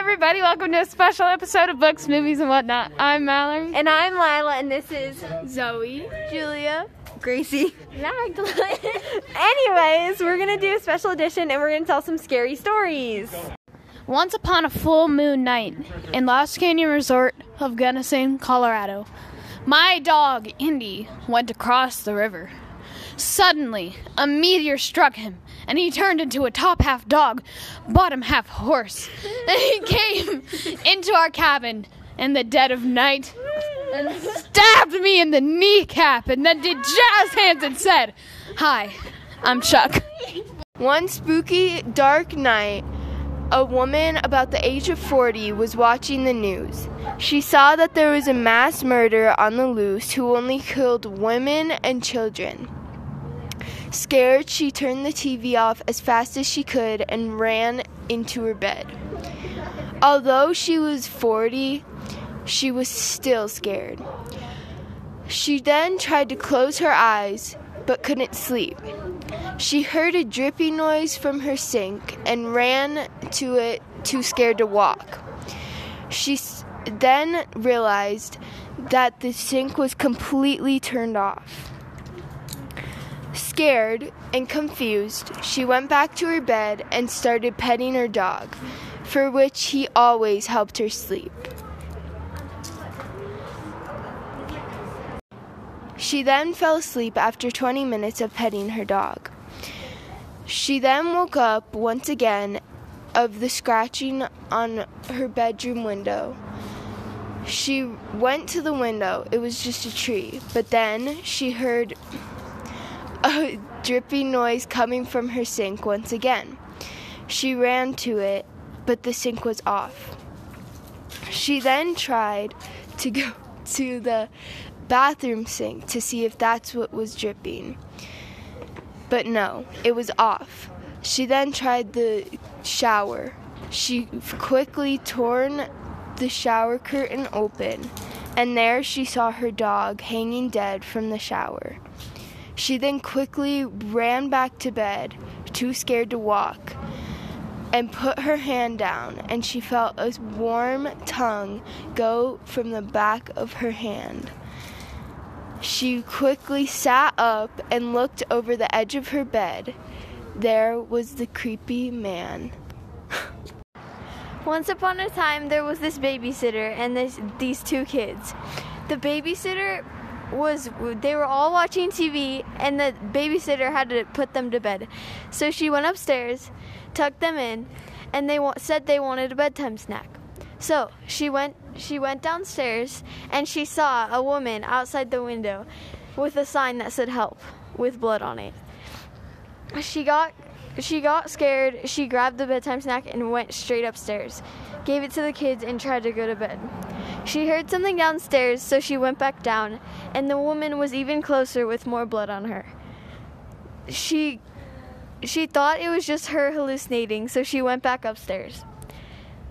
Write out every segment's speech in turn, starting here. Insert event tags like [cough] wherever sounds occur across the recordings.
everybody. Welcome to a special episode of Books, Movies, and Whatnot. I'm Mallory. And I'm Lila, and this is Zoe. Julia. Gracie. Magdalene. [laughs] Anyways, we're gonna do a special edition and we're gonna tell some scary stories. Once upon a full moon night in Lost Canyon Resort of Gunnison, Colorado, my dog, Indy, went to cross the river. Suddenly, a meteor struck him, and he turned into a top half dog, bottom half horse. [laughs] And he came into our cabin in the dead of night and stabbed me in the kneecap, and then did jazz hands and said, Hi, I'm Chuck. One spooky, dark night, a woman about the age of 40 was watching the news. She saw that there was a mass murder on the loose who only killed women and children. Scared, she turned the TV off as fast as she could and ran into her bed. Although she was 40, she was still scared. She then tried to close her eyes but couldn't sleep. She heard a dripping noise from her sink and ran to it, too scared to walk. She then realized that the sink was completely turned off. Scared and confused, she went back to her bed and started petting her dog, for which he always helped her sleep. She then fell asleep after 20 minutes of petting her dog. She then woke up once again of the scratching on her bedroom window. She went to the window, it was just a tree, but then she heard a dripping noise coming from her sink once again. She ran to it, but the sink was off. She then tried to go [laughs] to the bathroom sink to see if that's what was dripping. But no, it was off. She then tried the shower. She quickly torn the shower curtain open, and there she saw her dog hanging dead from the shower. She then quickly ran back to bed, too scared to walk, and put her hand down, and she felt a warm tongue go from the back of her hand. She quickly sat up and looked over the edge of her bed. There was the creepy man. Once upon a time, there was this babysitter and this, these two kids. The babysitter was, they were all watching TV, and the babysitter had to put them to bed. So she went upstairs, tucked them in, and they wa- said they wanted a bedtime snack. So she went, she went downstairs, and she saw a woman outside the window with a sign that said "Help" with blood on it. She got she got scared. She grabbed the bedtime snack and went straight upstairs. Gave it to the kids and tried to go to bed. She heard something downstairs, so she went back down, and the woman was even closer with more blood on her. She she thought it was just her hallucinating, so she went back upstairs.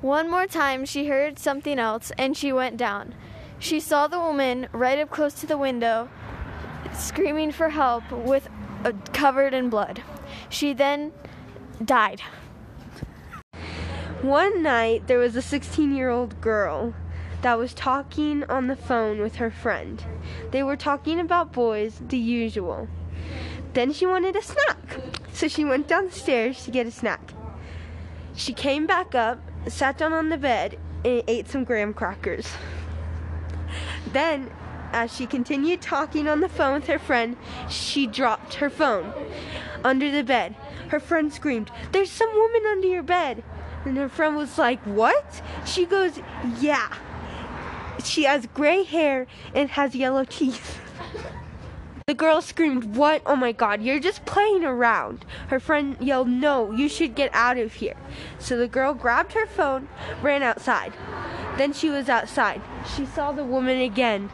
One more time, she heard something else and she went down. She saw the woman right up close to the window, screaming for help with uh, covered in blood. She then died. One night, there was a 16 year old girl that was talking on the phone with her friend. They were talking about boys, the usual. Then she wanted a snack, so she went downstairs to get a snack. She came back up, sat down on the bed, and ate some graham crackers. Then, as she continued talking on the phone with her friend, she dropped her phone under the bed. Her friend screamed, There's some woman under your bed. And her friend was like, What? She goes, Yeah. She has gray hair and has yellow teeth. [laughs] The girl screamed, What? Oh my god, you're just playing around. Her friend yelled, No, you should get out of here. So the girl grabbed her phone, ran outside. Then she was outside. She saw the woman again.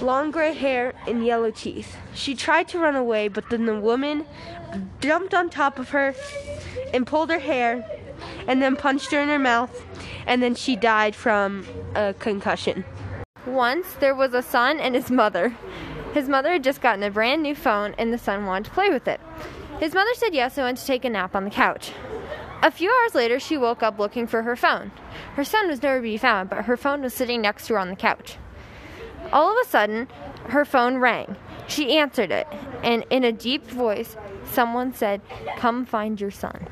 Long gray hair and yellow teeth. She tried to run away, but then the woman jumped on top of her and pulled her hair and then punched her in her mouth. And then she died from a concussion. Once there was a son and his mother. His mother had just gotten a brand new phone and the son wanted to play with it. His mother said yes and went to take a nap on the couch. A few hours later, she woke up looking for her phone. Her son was nowhere to be found, but her phone was sitting next to her on the couch. All of a sudden, her phone rang. She answered it, and in a deep voice, someone said, Come find your son.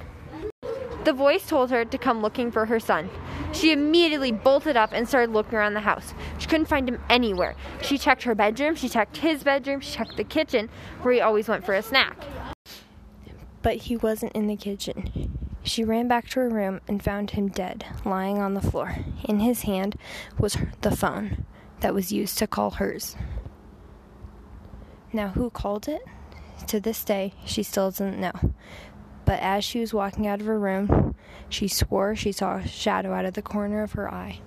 The voice told her to come looking for her son. She immediately bolted up and started looking around the house. She couldn't find him anywhere. She checked her bedroom, she checked his bedroom, she checked the kitchen, where he always went for a snack. But he wasn't in the kitchen. She ran back to her room and found him dead, lying on the floor. In his hand was the phone that was used to call hers. Now, who called it? To this day, she still doesn't know. But as she was walking out of her room, she swore she saw a shadow out of the corner of her eye.